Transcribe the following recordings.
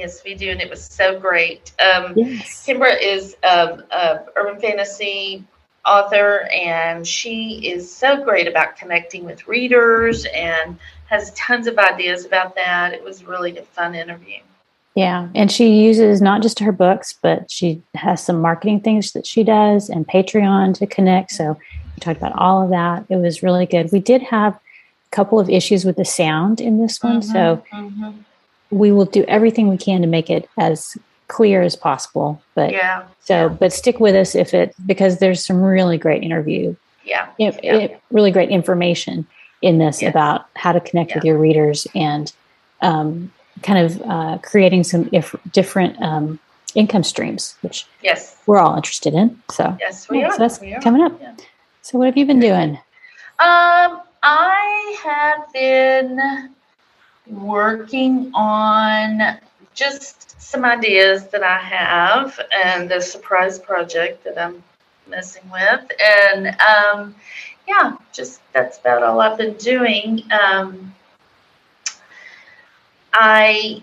Yes, we do, and it was so great. Um, yes. Kimbra is um, a urban fantasy author, and she is so great about connecting with readers and has tons of ideas about that. It was really a fun interview. Yeah, and she uses not just her books, but she has some marketing things that she does and Patreon to connect. So we talked about all of that. It was really good. We did have a couple of issues with the sound in this one, mm-hmm, so mm-hmm we will do everything we can to make it as clear as possible. But yeah, so yeah. but stick with us if it because there's some really great interview. Yeah, it, yeah. It, really great information in this yes. about how to connect yeah. with your readers and um, kind of uh, creating some if, different um, income streams, which yes, we're all interested in. So yes, we are. So that's we are. coming up. So what have you been doing? Um, I have been working on just some ideas that I have and the surprise project that I'm messing with. And um, yeah, just that's about all I've been doing. Um, I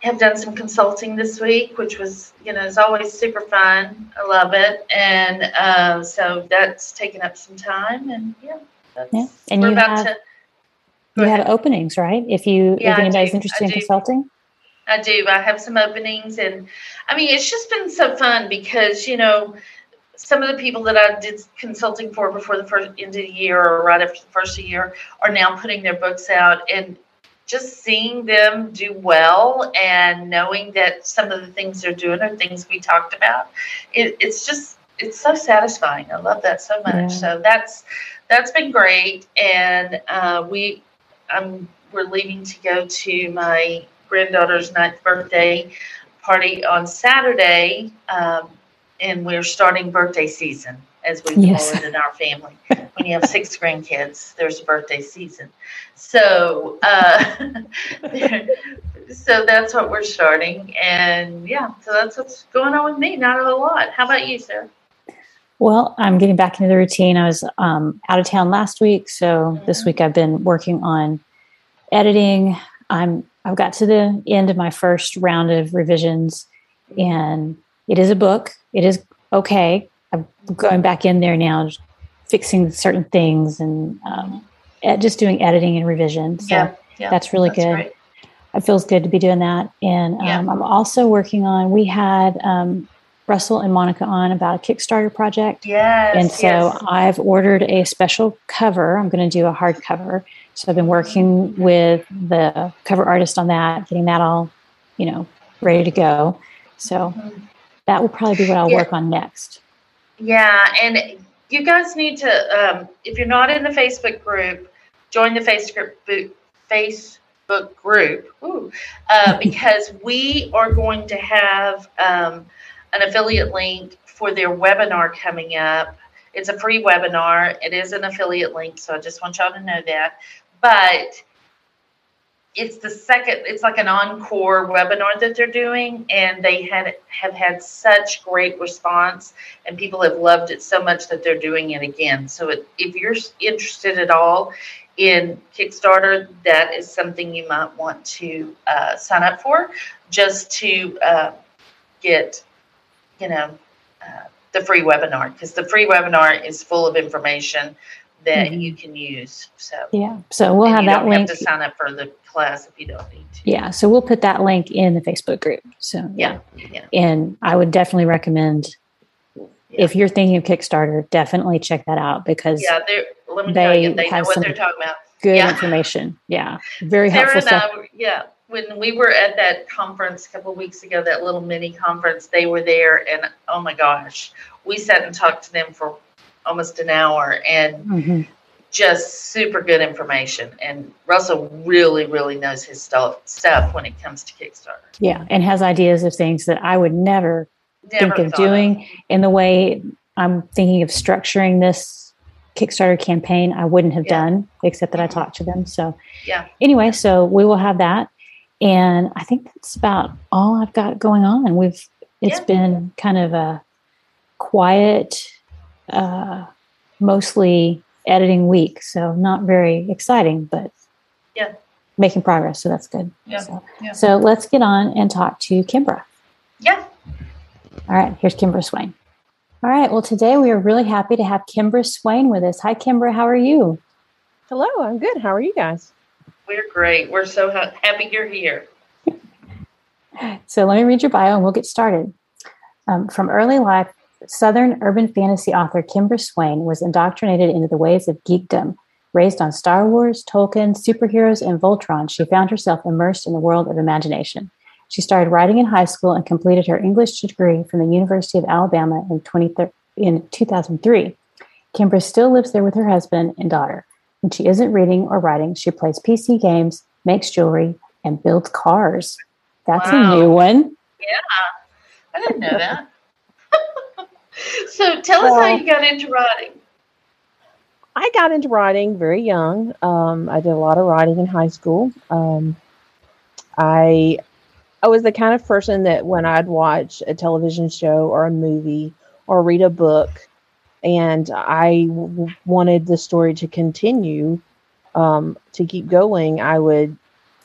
have done some consulting this week, which was, you know, is always super fun. I love it. And uh, so that's taken up some time. And yeah, that's, yeah. And we're about have- to you have openings, right? If you yeah, if anybody's interested in consulting. I do. I have some openings, and I mean, it's just been so fun because you know some of the people that I did consulting for before the first end of the year or right after the first of the year are now putting their books out, and just seeing them do well and knowing that some of the things they're doing are things we talked about, it, it's just it's so satisfying. I love that so much. Yeah. So that's that's been great, and uh, we I'm we're leaving to go to my granddaughter's ninth birthday party on Saturday, um, and we're starting birthday season as we yes. call it in our family. when you have six grandkids, there's a birthday season. So, uh, so that's what we're starting, and yeah, so that's what's going on with me. Not a whole lot. How about you, Sarah? Well, I'm getting back into the routine. I was um, out of town last week, so mm-hmm. this week I've been working on editing. I'm I've got to the end of my first round of revisions, and it is a book. It is okay. I'm going back in there now, fixing certain things and um, just doing editing and revision. So yeah, yeah, that's really that's good. Great. It feels good to be doing that. And um, yeah. I'm also working on. We had um, Russell and Monica on about a Kickstarter project. Yes. And so yes. I've ordered a special cover. I'm going to do a hardcover. So I've been working with the cover artist on that, getting that all, you know, ready to go. So that will probably be what I'll yeah. work on next. Yeah. And you guys need to, um, if you're not in the Facebook group, join the Facebook Facebook group Ooh, uh, because we are going to have um, an affiliate link for their webinar coming up. It's a free webinar. It is an affiliate link, so I just want y'all to know that. But it's the second it's like an encore webinar that they're doing and they had have had such great response and people have loved it so much that they're doing it again so it, if you're interested at all in kickstarter that is something you might want to uh, sign up for just to uh, get you know, uh, the free webinar because the free webinar is full of information that mm-hmm. you can use. So yeah, so we'll have that link. Have to sign up for the class if you don't need to. Yeah, so we'll put that link in the Facebook group. So yeah, yeah. and I would definitely recommend. Yeah. If you're thinking of Kickstarter, definitely check that out because yeah, let me they tell you, they know what they're talking about. Good yeah. information. Yeah, very helpful stuff. I, yeah, when we were at that conference a couple of weeks ago, that little mini conference, they were there, and oh my gosh, we sat and talked to them for almost an hour, and mm-hmm. just super good information. And Russell really, really knows his stuff stuff when it comes to Kickstarter. Yeah, and has ideas of things that I would never, Never think of doing in the way I'm thinking of structuring this Kickstarter campaign. I wouldn't have Yeah. done except that I talked to them. So Yeah. anyway, so we will have that, and I think that's about all I've got going on. We've it's Yeah. been kind of a quiet, uh, mostly editing week, so not very exciting, but Yeah. making progress. So that's good. Yeah. So, Yeah. so let's get on and talk to Kimbra. Yeah. All right, here's Kimbra Swain. All right, well, today we are really happy to have Kimbra Swain with us. Hi, Kimbra, how are you? Hello, I'm good. How are you guys? We're great. We're so ha- happy you're here. So let me read your bio and we'll get started. Um, from early life, Southern urban fantasy author Kimber Swain was indoctrinated into the ways of geekdom. Raised on Star Wars, Tolkien, superheroes, and Voltron, she found herself immersed in the world of imagination. She started writing in high school and completed her English degree from the University of Alabama in, 20, in 2003. Kimber still lives there with her husband and daughter. When she isn't reading or writing, she plays PC games, makes jewelry, and builds cars. That's Wow. a new one. Yeah, I didn't know that. so tell us how you got into writing. I got into writing very young. Um, I did a lot of writing in high school. Um, I I was the kind of person that when I'd watch a television show or a movie or read a book, and I w- wanted the story to continue, um, to keep going, I would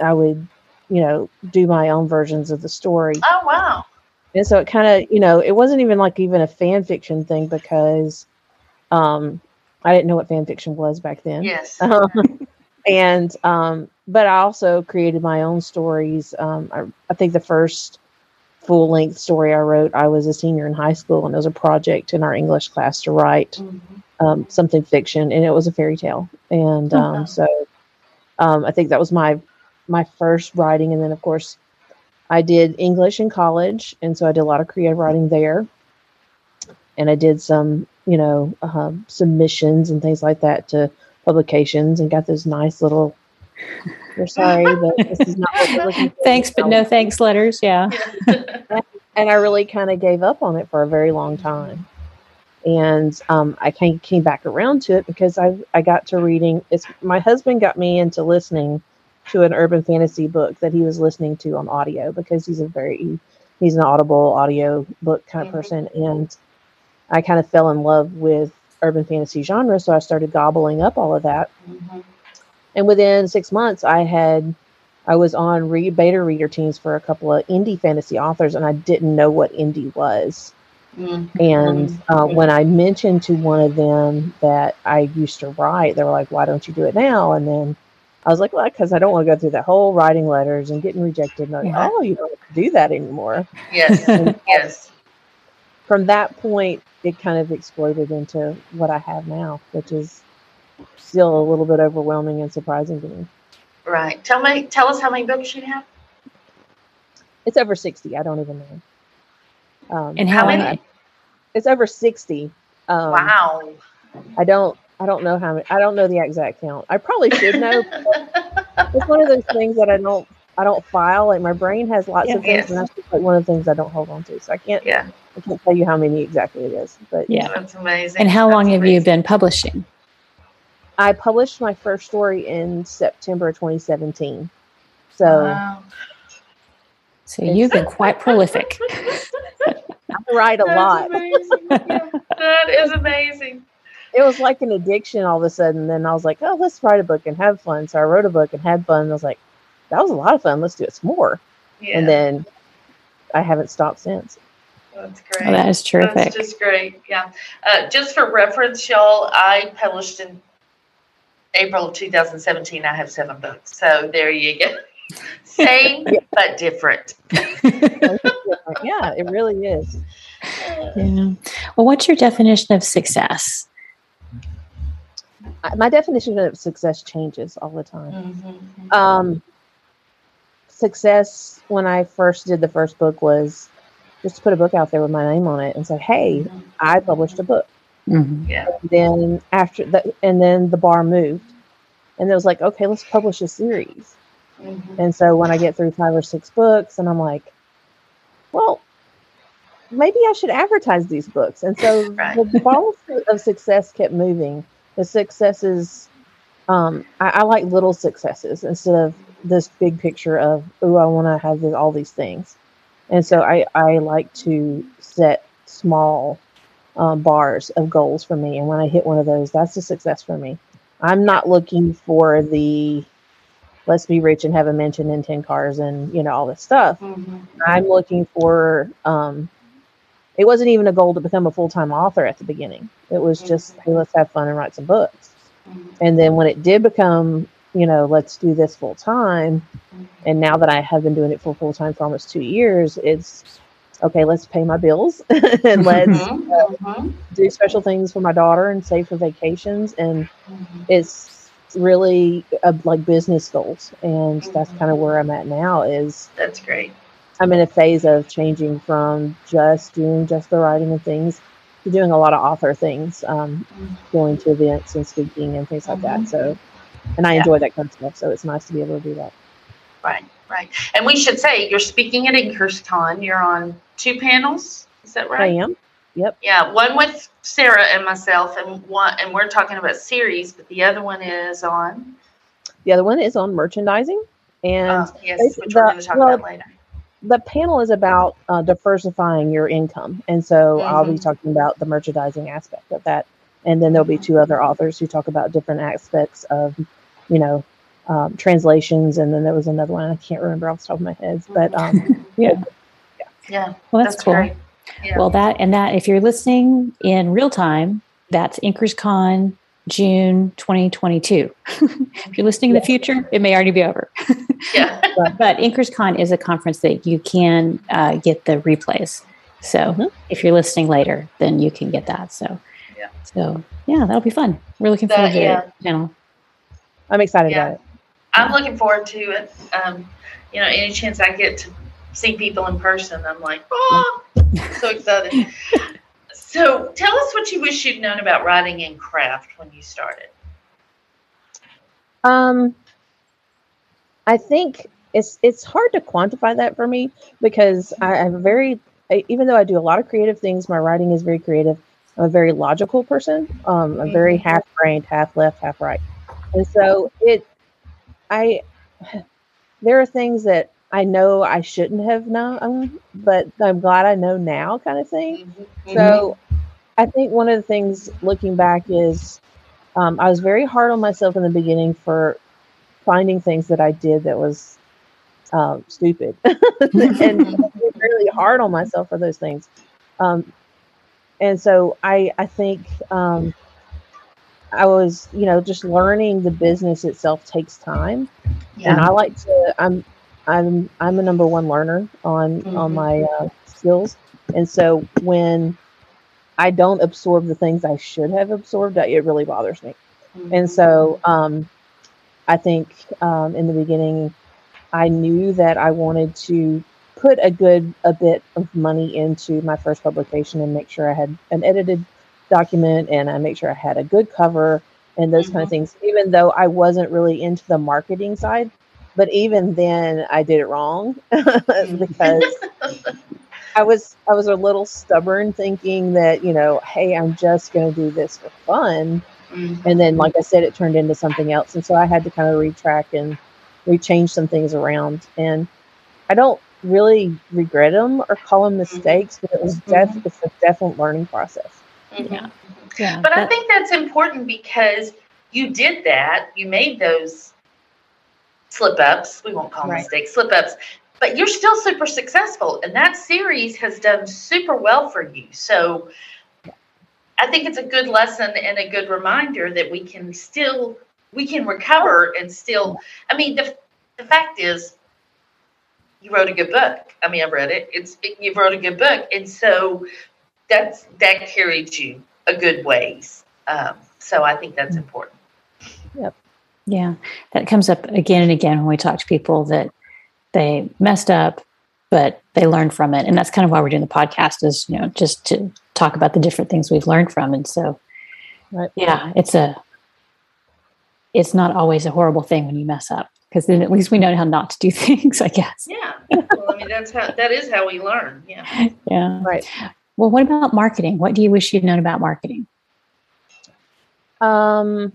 I would you know do my own versions of the story. Oh wow. and so it kind of you know it wasn't even like even a fan fiction thing because um i didn't know what fan fiction was back then Yes. Um, and um but i also created my own stories um i, I think the first full length story i wrote i was a senior in high school and it was a project in our english class to write Mhm. um, something fiction, and it was a fairy tale. And um, Okay. so um, I think that was my my first writing, and then of course I did English in college, and so I did a lot of creative writing there. And I did some, you know, um, submissions and things like that to publications, and got those nice little. We're sorry, but this is not what we're looking for. Thanks, but no thanks letters. Yeah. and I really kind of gave up on it for a very long time. And um, I came, came back around to it because I I got to reading. It's my husband got me into listening to an urban fantasy book that he was listening to on audio because he's a very he's an audible audio book kind of Mhm. person, and I kind of fell in love with urban fantasy genre, so I started gobbling up all of that. Mhm. And within six months, I had I was on re- beta reader teams for a couple of indie fantasy authors, and I didn't know what indie was. Mhm. And uh, when I mentioned to one of them that I used to write, they were like, "Why don't you do it now?" And then I was like, "Well, because I don't want to go through that whole writing letters and getting rejected." And like, Yeah. "Oh, you don't do that anymore." Yes. yes. From that point, it kind of exploded into what I have now, which is still a little bit overwhelming and surprising to me. Right. Tell me. Tell us how many books you have. It's over sixty. I don't even know. Um, And How how many? many? It's over sixty. Um, wow. I don't. I don't know how many. I don't know the exact count. I probably should know. it's one of those things that I don't. I don't file. Like my brain has lots of things, Yes. and that's just like one of the things I don't hold on to. So I can't. yeah. I can't tell you how many exactly it is. But Yeah. That's amazing. And how long That's have you been publishing? I published my first story in September 2017. So Wow. So you've been quite prolific. I write a That's lot. Yeah, that is amazing. It was like an addiction all of a sudden. Then I was like, oh, let's write a book and have fun. So I wrote a book and had fun. And I was like, that was a lot of fun. Let's do it some more. Yeah. And then I haven't stopped since. that's great. Oh, that is terrific. That's just great. Yeah. Uh, just for reference, y'all, I published in April of 2017. I have seven books. So there you go. Same, but different. yeah, it really is. Yeah. Well, what's your definition of success? My definition of success changes all the time. Mhm. Um, success when I first did the first book was just to put a book out there with my name on it and say, "Hey, I published a book." Mm-hmm. Yeah. And then after that, and then the bar moved, and it was like, okay, let's publish a series. Mm-hmm. And so when I get through five or six books, and I'm like, well, maybe I should advertise these books. And so right. the ball of success kept moving. The successes, um, I, I, like little successes instead of this big picture of, oh, I want to have this, all these things. And so I, I like to set small um, bars of goals for me. And when I hit one of those, that's a success for me. I'm not looking for the let's be rich and have a mansion and 10 cars and you know all this stuff mm-hmm. i'm looking for um it wasn't even a goal to become a full-time author at the beginning it was just mm-hmm. hey let's have fun and write some books mm-hmm. and then when it did become you know let's do this full time mm-hmm. and now that i have been doing it for full time for almost two years it's okay let's pay my bills and let's mm-hmm. uh, mm-hmm. do special things for my daughter and save for vacations and it's really uh, like business goals and mm-hmm. that's kind of where i'm at now is that's great i'm in a phase of changing from just doing just the writing of things to doing a lot of author things um, mm-hmm. going to events and speaking and things like mm-hmm. that so and i yeah. enjoy that kind of stuff so it's nice to be able to do that right right and we should say you're speaking at InkersCon you're on two panels is that right i am Yep. Yeah, one with Sarah and myself, and one, and we're talking about series, but the other one is on. The other one is on merchandising, and oh, yes, which the, we're going to talk well, about later. The panel is about uh, diversifying your income, and so mm-hmm. I'll be mm-hmm. talking about the merchandising aspect of that, and then there'll be two other authors who talk about different aspects of, you know, um, translations, and then there was another one I can't remember off the top of my head, but um, yeah. Yeah, yeah, well, that's, that's cool. Great. Well, that and that, if you're listening in real time, that's InkersCon June 2022. if you're listening in the future, it may already be over. yeah. but, but InkersCon is a conference that you can uh, get the replays. So mm-hmm. if you're listening later, then you can get that. So, yeah. So yeah, that'll be fun. We're looking forward to yeah. it. Channel. I'm excited yeah. about it. I'm looking forward to it. Um, you know, any chance I get to see people in person, I'm like, oh, so excited. so tell us what you wish you'd known about writing and craft when you started. Um, I think it's it's hard to quantify that for me because I, am very even though I do a lot of creative things, my writing is very creative. I'm a very logical person. Um, I'm very mm-hmm. half brained, half left, half right, and so it. I there are things that I know I shouldn't have known, but I'm glad I know now, kind of thing. Mm-hmm. So I think one of the things looking back is um, I was very hard on myself in the beginning for finding things that I did that was um, stupid and really hard on myself for those things. Um, and so I, I think um, I was, you know, just learning the business itself takes time. Yeah. And I like to, I'm, I'm I'm a number one learner on mm-hmm. on my uh, skills, and so when I don't absorb the things I should have absorbed, it really bothers me. Mm-hmm. And so um, I think um, in the beginning, I knew that I wanted to put a good a bit of money into my first publication and make sure I had an edited document and I make sure I had a good cover and those mm-hmm. kind of things. Even though I wasn't really into the marketing side, but even then I did it wrong because I was I was a little stubborn thinking that, you know, hey, I'm just going to do this for fun. Mm-hmm. And then like I said it turned into something else and so I had to kind of retrack and rechange some things around and I don't really regret them or call them mm-hmm. mistakes, mm-hmm. but it was def- mm-hmm. it's a definite learning process. Mm-hmm. Yeah. Yeah. But I think that's important because you did that. You made those slip ups. We won't call them right. mistakes, slip ups. But you're still super successful, and that series has done super well for you. So I think it's a good lesson and a good reminder that we can still we can recover and still. I mean, the the fact is, you wrote a good book. I mean, I read it. It's you wrote a good book, and so that's that carried you a good ways. Um, so I think that's mm. important. Yep. Yeah, that comes up again and again when we talk to people that they messed up, but they learned from it, and that's kind of why we're doing the podcast is you know just to talk about the different things we've learned from. And so, right. yeah, it's a, it's not always a horrible thing when you mess up because then at least we know how not to do things, I guess. Yeah. Well, I mean, that's how, that is how we learn. Yeah. Yeah. Right. Well, what about marketing? What do you wish you'd known about marketing? Um,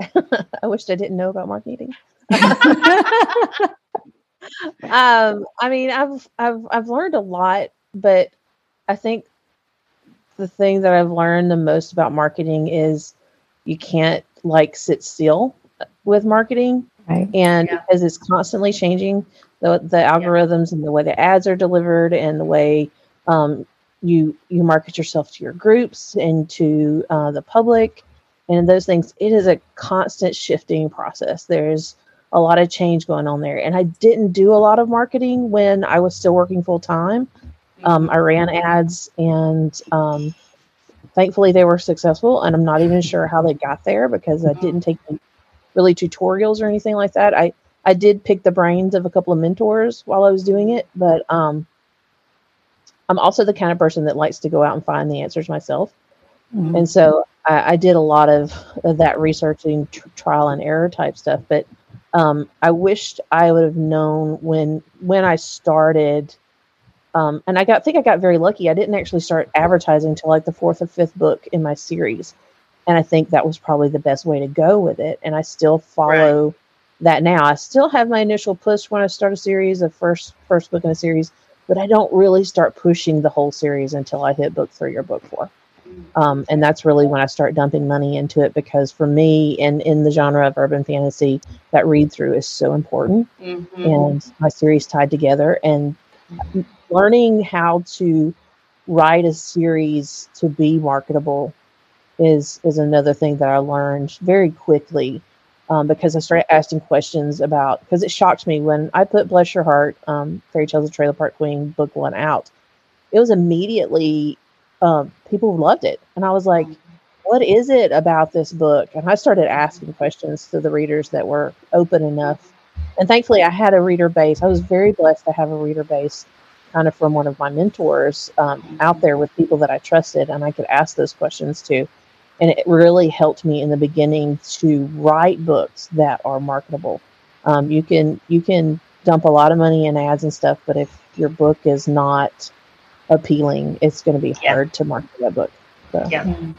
I wished I didn't know about marketing. um, I mean, I've I've I've learned a lot, but I think the thing that I've learned the most about marketing is you can't like sit still with marketing, right. and yeah. because it's constantly changing the the algorithms yeah. and the way the ads are delivered and the way um, you you market yourself to your groups and to uh, the public and those things it is a constant shifting process. There's a lot of change going on there. And i didn't do a lot of marketing when i was still working full time um, i ran ads and um, thankfully they were successful and i'm not even sure how they got there because i didn't take really tutorials or anything like that. I i did pick the brains of a couple of mentors while i was doing it but um, i'm also the kind of person that likes to go out and find the answers myself mm-hmm. and so I, I, did a lot of, of that researching tr- trial and error type stuff, but um, I wished I would have known when when I started. Um, and I got think I got very lucky. I didn't actually start advertising till like the fourth or fifth book in my series, and I think that was probably the best way to go with it. And I still follow right. that now. I still have my initial push when I start a series, the first first book in a series, but I don't really start pushing the whole series until I hit book three or book four. Um, and that's really when I start dumping money into it because for me, and in the genre of urban fantasy, that read through is so important. Mm-hmm. And my series tied together and learning how to write a series to be marketable is is another thing that I learned very quickly um, because I started asking questions about because it shocked me when I put Bless Your Heart, um, Fairy Tales of Trailer Park Queen book one out. It was immediately um, people loved it. And I was like, what is it about this book? And I started asking questions to the readers that were open enough. And thankfully, I had a reader base. I was very blessed to have a reader base kind of from one of my mentors um, out there with people that I trusted and I could ask those questions to. And it really helped me in the beginning to write books that are marketable. Um, you can you can dump a lot of money in ads and stuff, but if your book is not appealing, it's going to be hard to market that book. So. Yeah. Mm-hmm.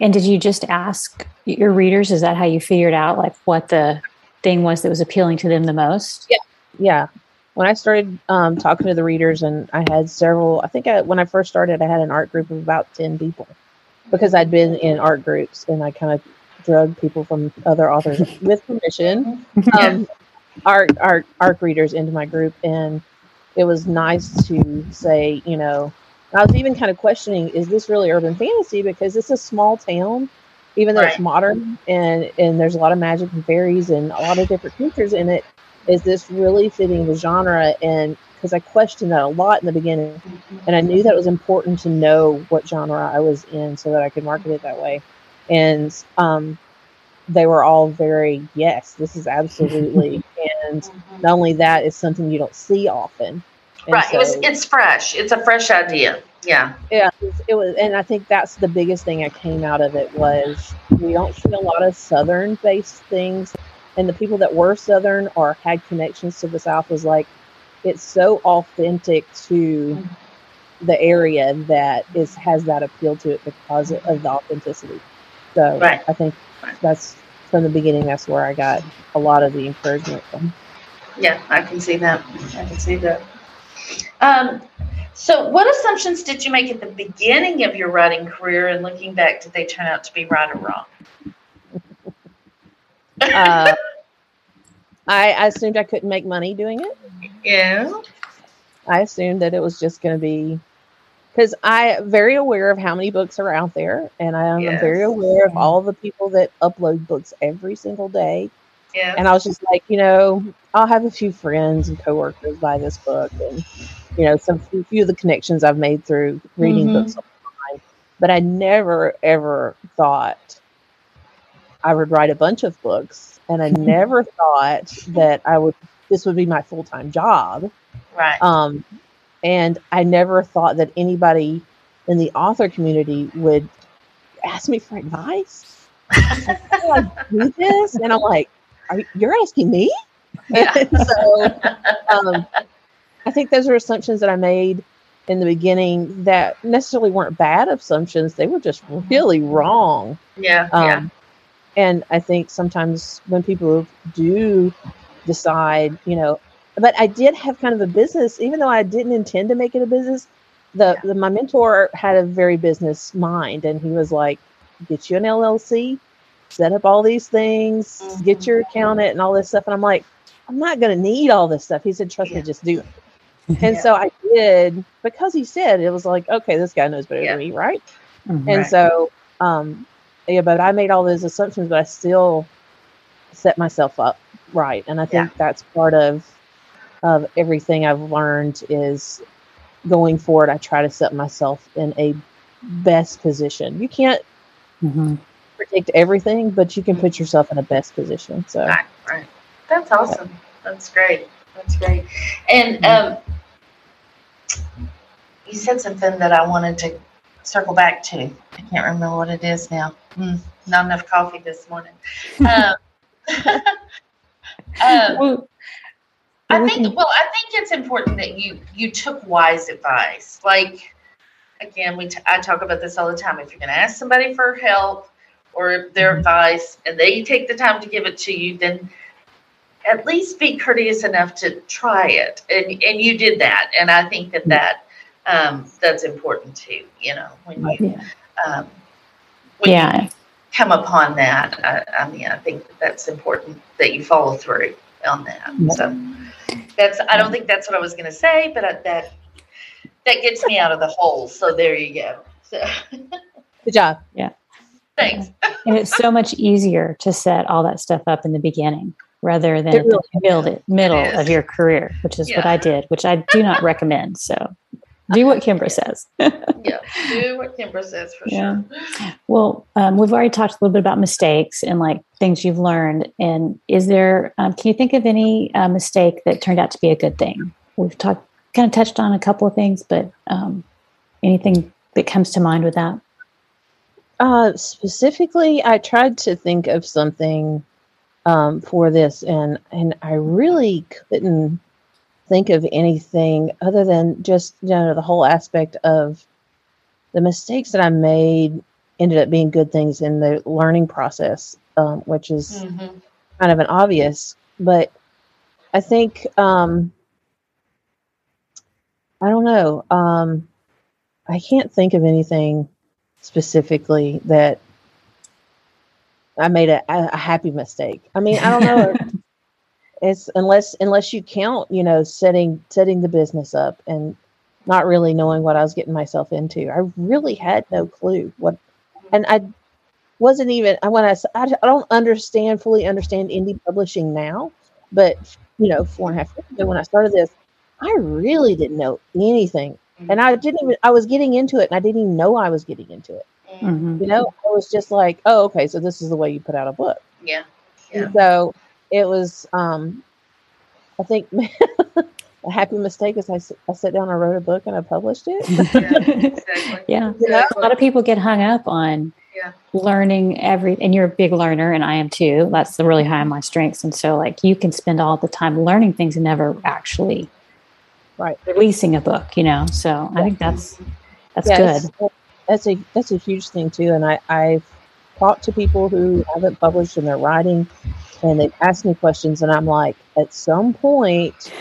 And did you just ask your readers? Is that how you figured out like what the thing was that was appealing to them the most? Yeah. Yeah. When I started um, talking to the readers, and I had several, I think I, when I first started, I had an ARC group of about 10 people because I'd been in ARC groups and I kind of drug people from other authors with permission, um, ARC, ARC, ARC readers into my group. And it was nice to say, you know, I was even kind of questioning, is this really urban fantasy? Because it's a small town, even though right. it's modern and and there's a lot of magic and fairies and a lot of different creatures in it. Is this really fitting the genre? And because I questioned that a lot in the beginning, and I knew that it was important to know what genre I was in so that I could market it that way. And um, they were all very yes this is absolutely and mm-hmm. not only that it's something you don't see often and right so, it was it's fresh it's a fresh idea yeah yeah it was, it was, and i think that's the biggest thing i came out of it was we don't see a lot of southern based things and the people that were southern or had connections to the south was like it's so authentic to mm-hmm. the area that is has that appeal to it because of the authenticity so right. I think that's from the beginning. That's where I got a lot of the encouragement from. Yeah, I can see that. I can see that. Um, so, what assumptions did you make at the beginning of your writing career, and looking back, did they turn out to be right or wrong? uh, I, I assumed I couldn't make money doing it. Yeah. I assumed that it was just going to be because I am very aware of how many books are out there, and I am yes. very aware of all the people that upload books every single day. Yeah. And I was just like, you know, I'll have a few friends and coworkers buy this book, and you know, some few of the connections I've made through reading mm-hmm. books online. But I never ever thought I would write a bunch of books, and I never thought that I would. This would be my full time job. Right. Um, and I never thought that anybody in the author community would ask me for advice. Like, do this? And I'm like, Are you, you're asking me? Yeah. so um, I think those are assumptions that I made in the beginning that necessarily weren't bad assumptions. They were just really wrong. yeah. Um, yeah. And I think sometimes when people do decide, you know, but I did have kind of a business, even though I didn't intend to make it a business. The, Yeah. the my mentor had a very business mind, and he was like, "Get you an LLC, set up all these things, get Mhm. your accountant, and all this stuff." And I'm like, "I'm not going to need all this stuff." He said, "Trust Yeah. me, just do it." And Yeah. so I did because he said it was like, "Okay, this guy knows better Yeah. than me, right?" Mhm. And Right. so, um, yeah, but I made all those assumptions, but I still set myself up right. And I think that's part of of everything I've learned is going forward. I try to set myself in a best position. You can't Mhm. predict everything, but you can put yourself in a best position. So, Right, right. That's awesome. That's great. That's great. And Mm-hmm. um, you said something that I wanted to circle back to. I can't remember what it is now. Mm, not enough coffee this morning. Um, um, Well, I think can- well, I think it's important that you you took wise advice. Like again, we t- I talk about this all the time. If you're going to ask somebody for help or their Mhm. advice, and they take the time to give it to you, then at least be courteous enough to try it. And and you did that, and I think that that um, that's important too. You know, when you yeah. um, when you come upon that, I, I mean, I think that that's important that you follow through on that. Yeah. So that's, I don't think that's what I was going to say, but I, that, that gets me out of the hole. So there you go. So good job. Yeah. Thanks. And it's so much easier to set all that stuff up in the beginning rather than It the really build it middle is. of your career, which is what I did, which I do not recommend. So do what Kimbra says. Yeah. Do what Kimber says for Yeah. sure. Well, um, we've already talked a little bit about mistakes and like things you've learned. And is there, um, can you think of any uh, mistake that turned out to be a good thing? We've talked, kind of touched on a couple of things, but um, anything that comes to mind with that? Uh, specifically, I tried to think of something um, for this, and and I really couldn't think of anything other than just you know the whole aspect of the mistakes that I made ended up being good things in the learning process, um, which is Mhm. kind of an obvious, but I think um, I don't know. Um, I can't think of anything specifically that I made a a happy mistake. I mean, I don't know. it's unless unless you count, you know, setting setting the business up and not really knowing what I was getting myself into. I really had no clue what, and I wasn't even I when I don't understand fully understand indie publishing now, but you know, four and a half years ago when I started this, I really didn't know anything, and I didn't even I was getting into it, and I didn't even know I was getting into it. Mhm. You know, I was just like, oh, okay, so this is the way you put out a book. Yeah. Yeah. So it was, um, I think, a happy mistake is I, I sat down, I wrote a book, and I published it. Yeah. Exactly. yeah. You know? A lot of people get hung up on Yeah. learning every, and you're a big learner, and I am too. That's the really high on my strengths. And so, like, you can spend all the time learning things and never actually Right. releasing a book, you know? So I think that's, that's Yeah, good. That's a that's a huge thing too. And I I've talked to people who haven't published and they're writing, and they've asked me questions, and I'm like, at some point,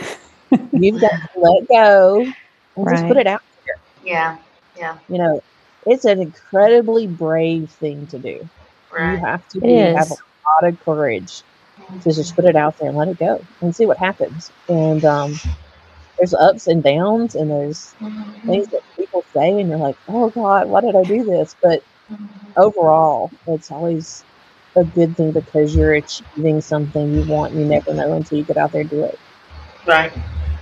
you've got to let go and just put it out. There. Yeah. Yeah. You know, it's an incredibly brave thing to do. You have to It be, have a lot of courage to just put it out there and let it go and see what happens. And um, there's ups and downs, and there's Mhm. things that people say, and you're like, oh God, why did I do this? But Mhm. overall, it's always a good thing because you're achieving something you want. You never know until you get out there and do it. Right.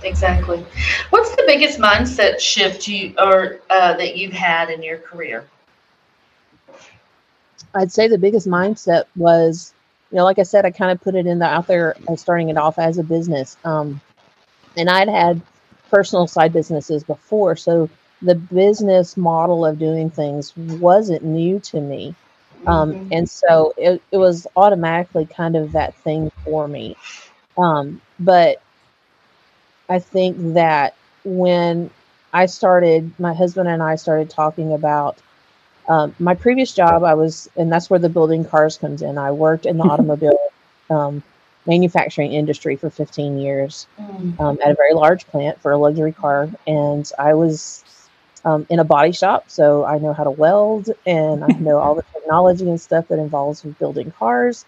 Exactly. What's the biggest mindset shift you or uh, that you've had in your career? I'd say the biggest mindset was, you know, like I said, I kind of put it in the out there, starting it off as a business. Um, and I'd had personal side businesses before, so the business model of doing things wasn't new to me. Um, Mhm. and so it, it was automatically kind of that thing for me. Um, but I think that when I started, my husband and I started talking about um, my previous job, I was, and that's where the building cars comes in. I worked in the automobile um, manufacturing industry for 15 years Mhm. um, at a very large plant for a luxury car, and I was um, in a body shop, so I know how to weld and I know all the technology and stuff that involves with building cars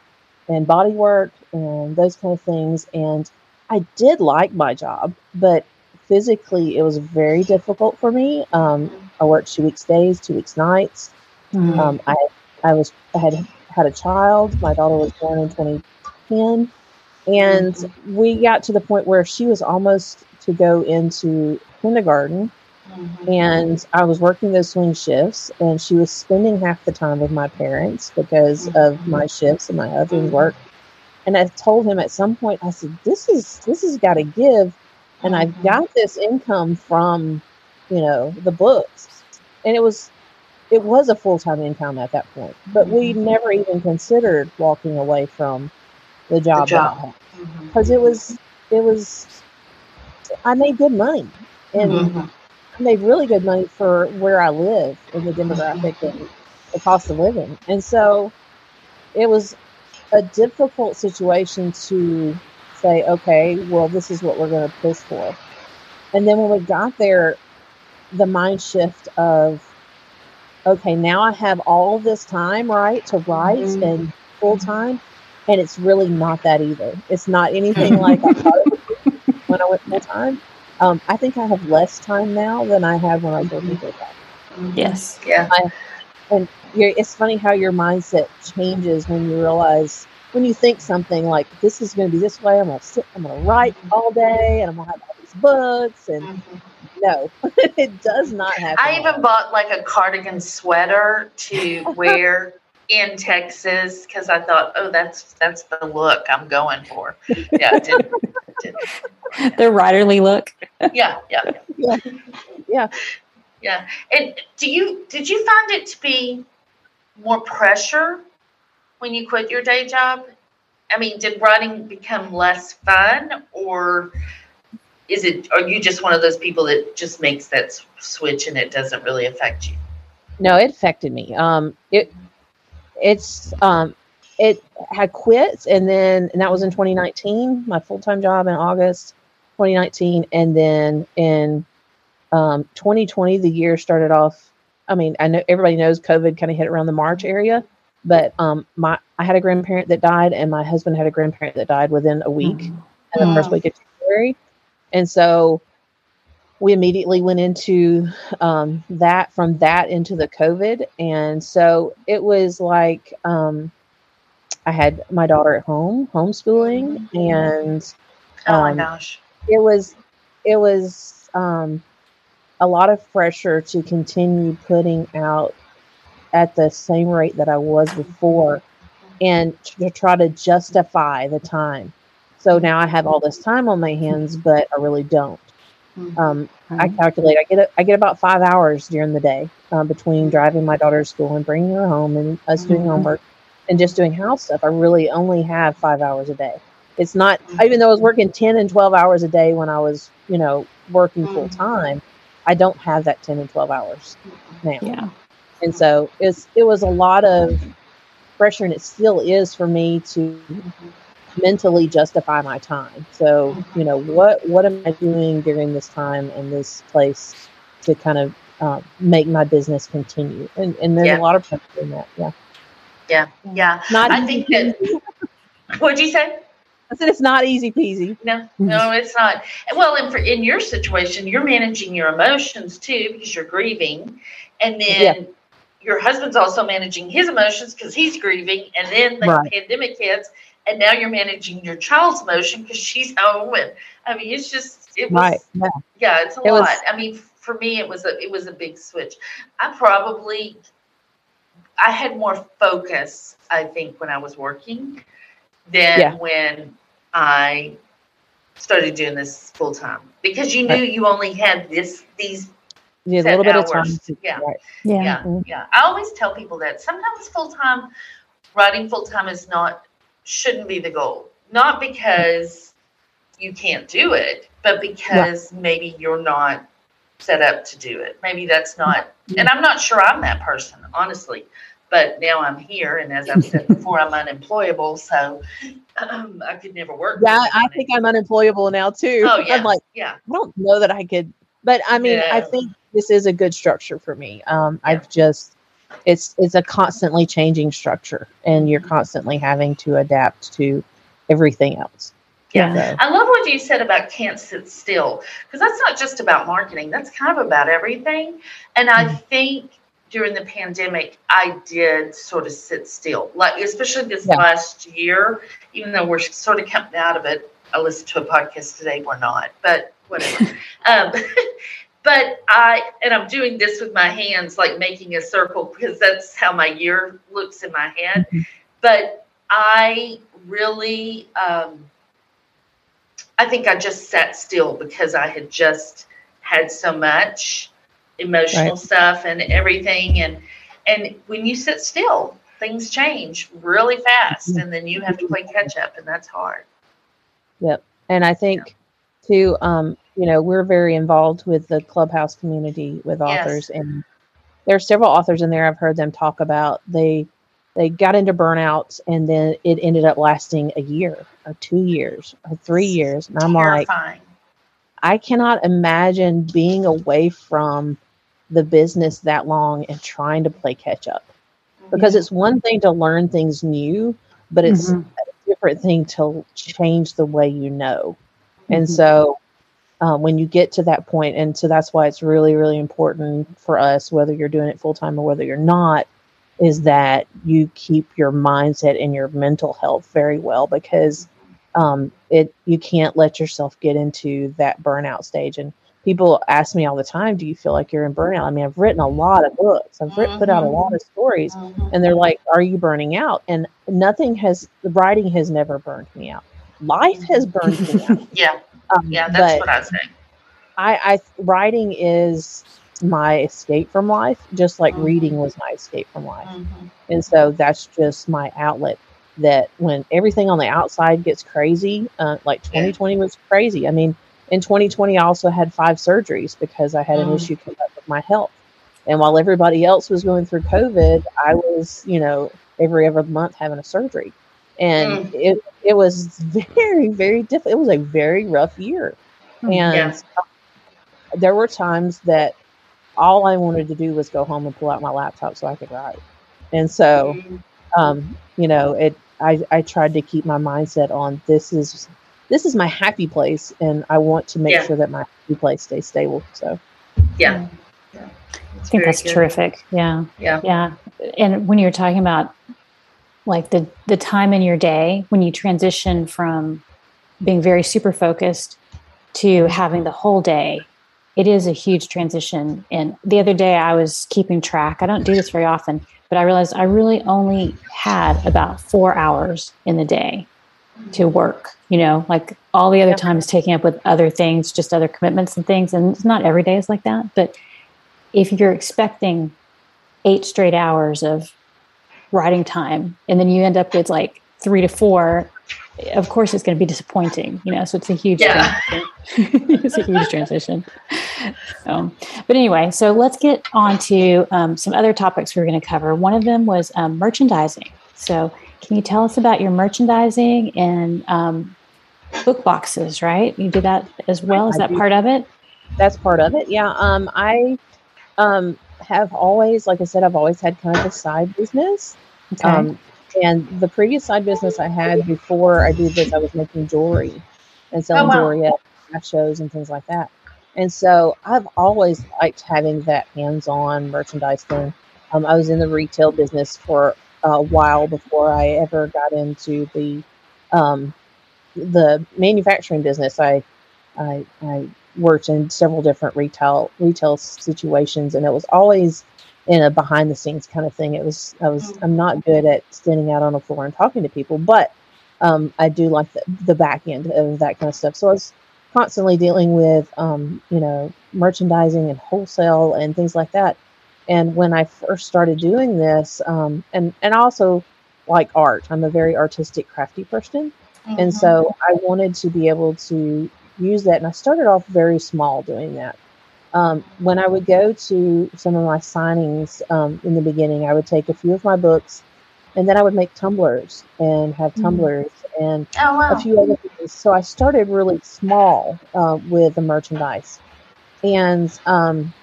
and body work and those kind of things. And I did like my job, but physically it was very difficult for me. Um, I worked two weeks days, two weeks nights. Mhm. Um, I I was I had had a child. My daughter was born in 2010, and we got to the point where she was almost to go into kindergarten, Mhm. and I was working those swing shifts, and she was spending half the time with my parents because of my shifts and my husband's work. And I told him at some point, I said, "This is this has got to give," and I've Mhm. got this income from, you know, the books, and it was it was a full time income at that point, but we Mhm. never even considered walking away from the job, job. that I had because it was it was I made good money and Mhm. Made really good money for where I live in the demographic and the cost of living. And so it was a difficult situation to say, okay, well, this is what we're going to push for. And then when we got there, the mind shift of, okay, now I have all this time, right, to write Mhm. and full time. And it's really not that either. It's not anything like I thought it would be when I went full time. Um, I think I have less time now than I had when I was working full time. Yes. Yeah. And you're, it's funny how your mindset changes when you realize when you think something like this is going to be this way. I'm going to sit, I'm going to write all day, and I'm going to have all these books. And Mhm. no, it does not happen. I even bought like a cardigan sweater to wear in Texas because I thought, oh, that's that's the look I'm going for. Yeah, didn't, didn't. The writerly look. yeah, yeah, Yeah. Yeah. yeah. And do you did you find it to be more pressure when you quit your day job? I mean, did writing become less fun, or is it? Are you just one of those people that just makes that switch and it doesn't really affect you? No, it affected me. Um, it it's um, it had quit, and then and that was in 2019. My full time job in August 2019, and then in um, 2020, the year started off. I mean, I know everybody knows COVID kind of hit around the March area, but um, my I had a grandparent that died, and my husband had a grandparent that died within a week, in the first Mm. week of January, and so we immediately went into um, that from that into the COVID. And so it was like um, I had my daughter at home, homeschooling, and Oh my Um, gosh. it was it was um, a lot of pressure to continue putting out at the same rate that I was before and to try to justify the time. So now I have all this time on my hands, but I really don't. Um, I calculate I get a, I get about five hours during the day um, between driving my daughter to school and bringing her home and us doing Mhm. homework and just doing house stuff. I really only have five hours a day. It's not even though I was working ten and twelve hours a day when I was you know working Mhm. full time. I don't have that ten and twelve hours now, Yeah. and so it's it was a lot of pressure, and it still is for me to mentally justify my time. So, you know, what what am I doing during this time and this place to kind of uh, make my business continue? And and there's Yeah. a lot of people in that. Yeah, Yeah. not I easy think that- What'd you say? I said it's not easy peasy. No, no, it's not. Well, and for in your situation, you're managing your emotions too because you're grieving, and then your husband's also managing his emotions because he's grieving, and then the Right. pandemic hits, and now you're managing your child's emotion because she's home, and I mean, it's just it was Right. Yeah. yeah, it's a It lot. was- I mean, for me, it was a it was a big switch. I probably I had more focus, I think, when I was working than Yeah. when I started doing this full time because you knew Right. you only had this these Yeah, a set little bit of time. To, Yeah. Right. Yeah. Yeah, Mhm. yeah. I always tell people that sometimes full time writing full time is not shouldn't be the goal. Not because you can't do it, but because maybe you're not set up to do it. Maybe that's not. And I'm not sure I'm that person, honestly. But now I'm here, and as I've said before, I'm unemployable, so um, I could never work. Yeah, I think I'm unemployable now too. Oh yeah, I'm like, yeah, I don't know that I could, but I mean, I think this is a good structure for me. Um, Yeah. I've just, it's it's a constantly changing structure, and you're Mhm. constantly having to adapt to everything else. Yeah. So, I love what you said about can't sit still because that's not just about marketing. That's kind of about everything. And I Mhm. think during the pandemic, I did sort of sit still, like especially this Yeah. last year. Even though we're sort of coming out of it, I listened to a podcast today. We're not, but whatever. um, but I and I'm doing this with my hands, like making a circle because that's how my year looks in my head. Mhm. But I really. Um, I think I just sat still because I had just had so much emotional Right. stuff and everything and and when you sit still things change really fast and then you have to play catch up and that's hard Yep, and I think too, um, you know, we're very involved with the clubhouse community with Yes. authors, and there are several authors in there. I've heard them talk about they they got into burnouts, and then it ended up lasting a year or two years or three years, and I'm like. terrifying I cannot imagine being away from the business that long and trying to play catch up because it's one thing to learn things new, but it's Mhm. a different thing to change the way you know. And Mhm. so uh, when you get to that point, and so that's why it's really, really important for us, whether you're doing it full time or whether you're not, is that you keep your mindset and your mental health very well because um, it you can't let yourself get into that burnout stage. And people ask me all the time, "Do you feel like you're in burnout?" I mean, I've written a lot of books, I've writ- put out a lot of stories, Mhm. and they're like, "Are you burning out?" And nothing has the writing has never burned me out. Life has burned me out. yeah Um, yeah that's what i say I, I writing is my escape from life, just like Mhm. reading was my escape from life. Mhm. And so that's just my outlet. That when everything on the outside gets crazy, uh, like 2020 was crazy. I mean, in 2020, I also had five surgeries because I had an Mm. issue come up with my health. And while everybody else was going through COVID, I was, you know, every other month having a surgery. And Mm. it, it was very, very difficult. It was a very rough year. Mm. And there were times that all I wanted to do was go home and pull out my laptop so I could write. And so, um, you know, it I, I tried to keep my mindset on this is this is my happy place and I want to make Yeah. sure that my happy place stays stable. So yeah I think that's terrific. Yeah. yeah Yeah. And when you're talking about like the the time in your day when you transition from being very super focused to having the whole day, it is a huge transition. And the other day I was keeping track. I don't do this very often, but I realized I really only had about 4 hours in the day to work, you know, like all the other Yep. time is taking up with other things, just other commitments and things. And it's not every day is like that, but if you're expecting eight straight hours of writing time and then you end up with like three to four of course it's going to be disappointing you know so it's a huge Yeah. transition. it's a huge transition so, but anyway so let's get on to um, some other topics we are going to cover one of them was um, merchandising so can you tell us about your merchandising and um, book boxes right you do that as well is that part of it that's part of it. Yeah. Um, I um, have always, like I said, I've always had kind of a side business. okay Um, and the previous side business I had before I did this, I was making jewelry and selling Oh, wow. jewelry at shows and things like that. And so I've always liked having that hands-on merchandise thing. Um, I was in the retail business for a while before I ever got into the um, the manufacturing business. I, I I worked in several different retail retail situations, and it was always in a behind the scenes kind of thing. It was I was Mm. I'm not good at standing out on the floor and talking to people, but um, I do like the, the back end of that kind of stuff. So I was constantly dealing with, um, you know, merchandising and wholesale and things like that. And when I first started doing this, um, and and also like art, I'm a very artistic, crafty person, mm-hmm. and so I wanted to be able to use that. And I started off very small doing that. Um, when I would go to some of my signings um, in the beginning, I would take a few of my books, and then I would make tumblers and have mm-hmm. tumblers mm-hmm. and oh, wow. a few other things. So I started really small uh, with the merchandise, and um,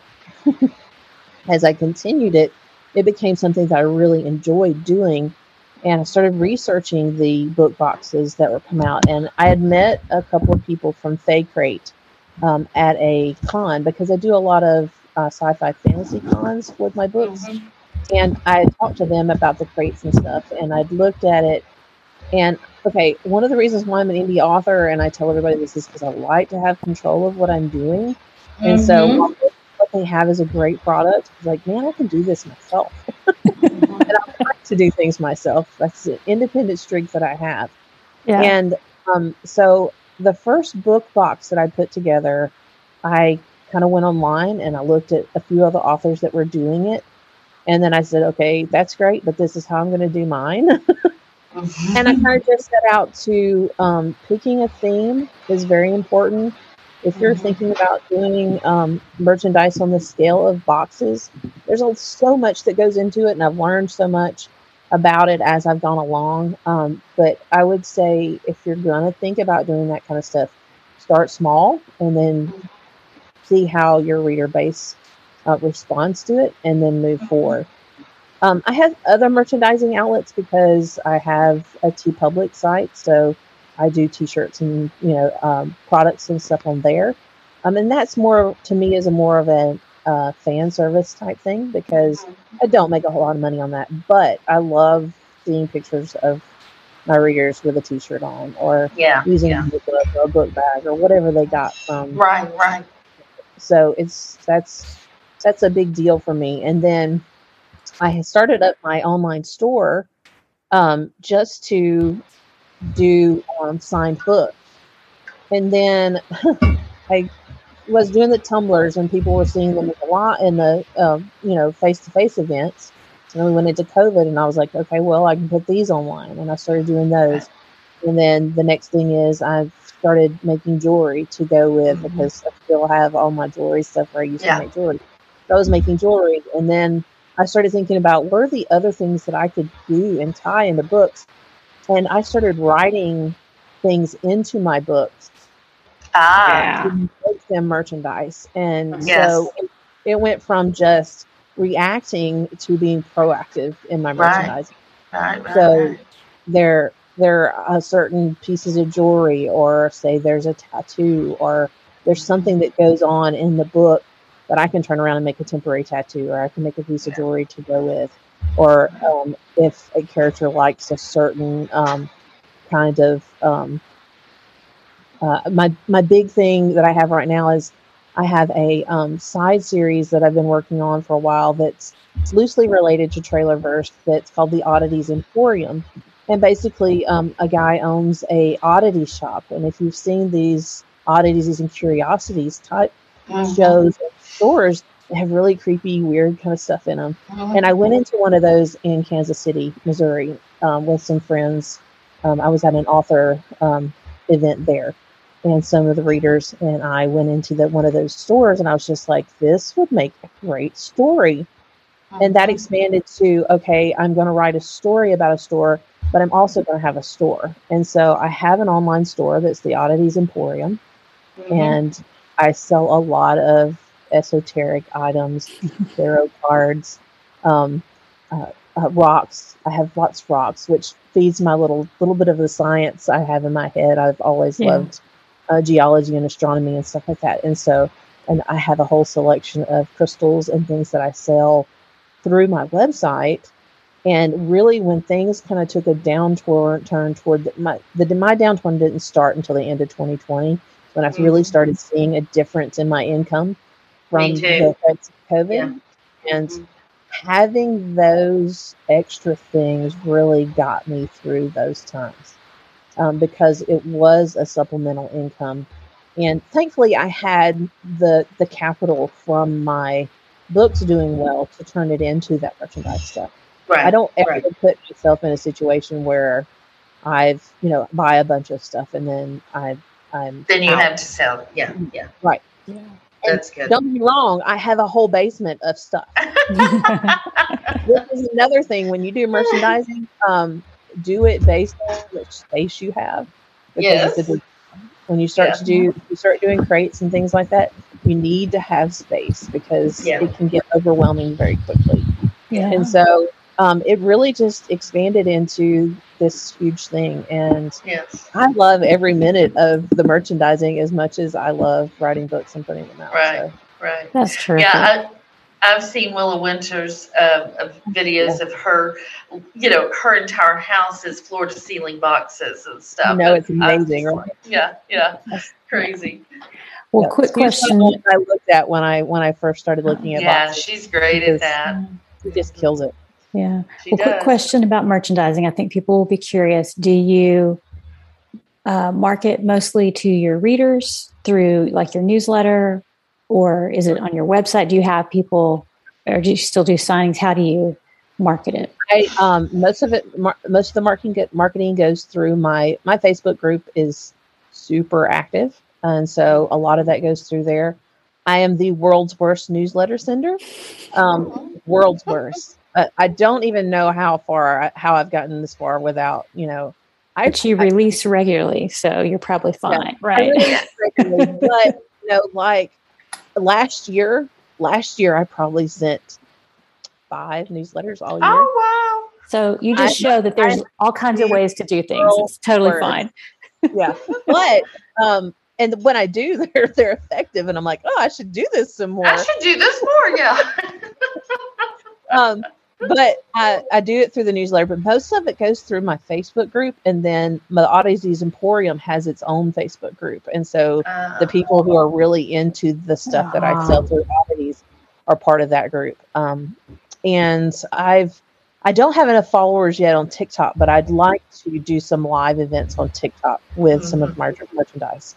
as I continued it, it became something that I really enjoyed doing. And I started researching the book boxes that would come out. And I had met a couple of people from FaeCrate um, at a con because I do a lot of uh, sci fi fantasy cons with my books. Mm-hmm. And I talked to them about the crates and stuff. And I'd looked at it. And okay, one of the reasons why I'm an indie author, and I tell everybody this is because I like to have control of what I'm doing. And mm-hmm. so what they have is a great product. It's like, man, I can do this myself. and I like to do things myself. That's an independent streak that I have. Yeah. And um, so the first book box that I put together, I kind of went online and I looked at a few other authors that were doing it. And then I said, okay, that's great, but this is how I'm going to do mine. And I kind of just set out to um, picking a theme is very important if you're thinking about doing um, merchandise on the scale of boxes, there's so much that goes into it, and I've learned so much about it as I've gone along. Um, but I would say if you're going to think about doing that kind of stuff, start small and then see how your reader base uh, responds to it, and then move mm-hmm. forward. Um, I have other merchandising outlets because I have a Public site, so I do T-shirts and you know um, products and stuff on there. Um, and that's more to me is a more of a uh, fan service type thing because I don't make a whole lot of money on that, but I love seeing pictures of my readers with a T-shirt on or yeah, using yeah. a book or a book bag or whatever they got from. Right, right. So it's that's that's a big deal for me. And then I started up my online store um, just to do um, signed books. And then I was doing the tumblers and people were seeing them a lot in the, uh, you know, face to face events. And then we went into COVID and I was like, okay, well, I can put these online. And I started doing those. And then the next thing is I've started making jewelry to go with mm-hmm. because I still have all my jewelry stuff where I used yeah. to make jewelry. So I was making jewelry. And then I started thinking about what are the other things that I could do and tie into books and I started writing things into my books. Ah, to make them merchandise, and yes. so it, it, went from just reacting to being proactive in my merchandising. Right, right, so right. there, there are certain pieces of jewelry, or say there's a tattoo, or there's something that goes on in the book that I can turn around and make a temporary tattoo, or I can make a piece of jewelry to go with or um, if a character likes a certain um, kind of um, uh, my my big thing that I have right now is I have a um, side series that I've been working on for a while that's loosely related to Trailerverse that's called the Oddities Emporium, and basically um, a guy owns a oddity shop, and if you've seen these oddities and curiosities type mm-hmm. shows stores they have really creepy, weird kind of stuff in them. Mm-hmm. And I went into one of those in Kansas City, Missouri, um, with some friends. Um, I was at an author um, event there, and some of the readers and I went into the, one of those stores, and I was just like, "This would make a great story." And that mm-hmm. expanded to, okay, I'm going to write a story about a store, but I'm also going to have a store. And so I have an online store that's the Oddities Emporium, mm-hmm. and I sell a lot of esoteric items, tarot cards, um, uh, uh, rocks. I have lots of rocks, which feeds my little little bit of the science I have in my head. I've always yeah. loved uh, geology and astronomy and stuff like that, and so and I have a whole selection of crystals and things that I sell through my website. And really, when things kind of took a downturn turn toward the, my the my downturn didn't start until the end of 2020 when I really mm-hmm. started seeing a difference in my income from the effects of COVID. Yeah. And mm-hmm. having those extra things really got me through those times um, because it was a supplemental income and thankfully I had the the capital from my books doing well to turn it into that merchandise stuff. Right. I don't ever right. put myself in a situation where I've you know buy a bunch of stuff and then I I'm Then you out. have to sell it. Yeah. Yeah. Yeah. That's good. Don't be me wrong, I have a whole basement of stuff. this is another thing when you do merchandising, um, do it based on which space you have. Yes. it's a big- when you start Yeah. to do you start doing crates and things like that, you need to have space because Yeah. it can get overwhelming very quickly. yeah. And so um, it really just expanded into this huge thing. And yes. I love every minute of the merchandising as much as I love writing books and putting them out. Right. So, Right. That's true. Yeah, I, I've seen Willow Winters uh, of videos of her. You know, her entire house is floor to ceiling boxes and stuff. I know And it's amazing, just right? like, yeah, yeah, crazy. well, Yeah, quick question. I looked at when I when I first started looking at Yeah, boxes. she's great Because- at that. She just kills it. Yeah. She well, does. quick question about merchandising. I think people will be curious. Do you uh, market mostly to your readers through like your newsletter, or is it on your website? Do you have people, or do you still do signings? How do you market it? I um most of it mar- most of the marketing get, marketing goes through my my Facebook group is super active, and so a lot of that goes through there. I am the world's worst newsletter sender. Um, world's worst. I don't even know how far how I've gotten this far without you know. I But you release regularly, so you're probably fine, I right? but you know, like last year, last year I probably sent five newsletters all year. Oh wow! So you just I- show that there's all kinds of ways to do things. It's totally worst. fine. yeah but um and when i do they're they're effective and i'm like oh i should do this some more! I should do this more. Yeah. um but I, I do it through the newsletter but most of it goes through my facebook group and then my oddities emporium has its own facebook group. And so Uh, the people who are really into the stuff that i sell through oddities are part of that group. Um and i've i don't have enough followers yet on tiktok but i'd like to do some live events on tiktok with some of my merchandise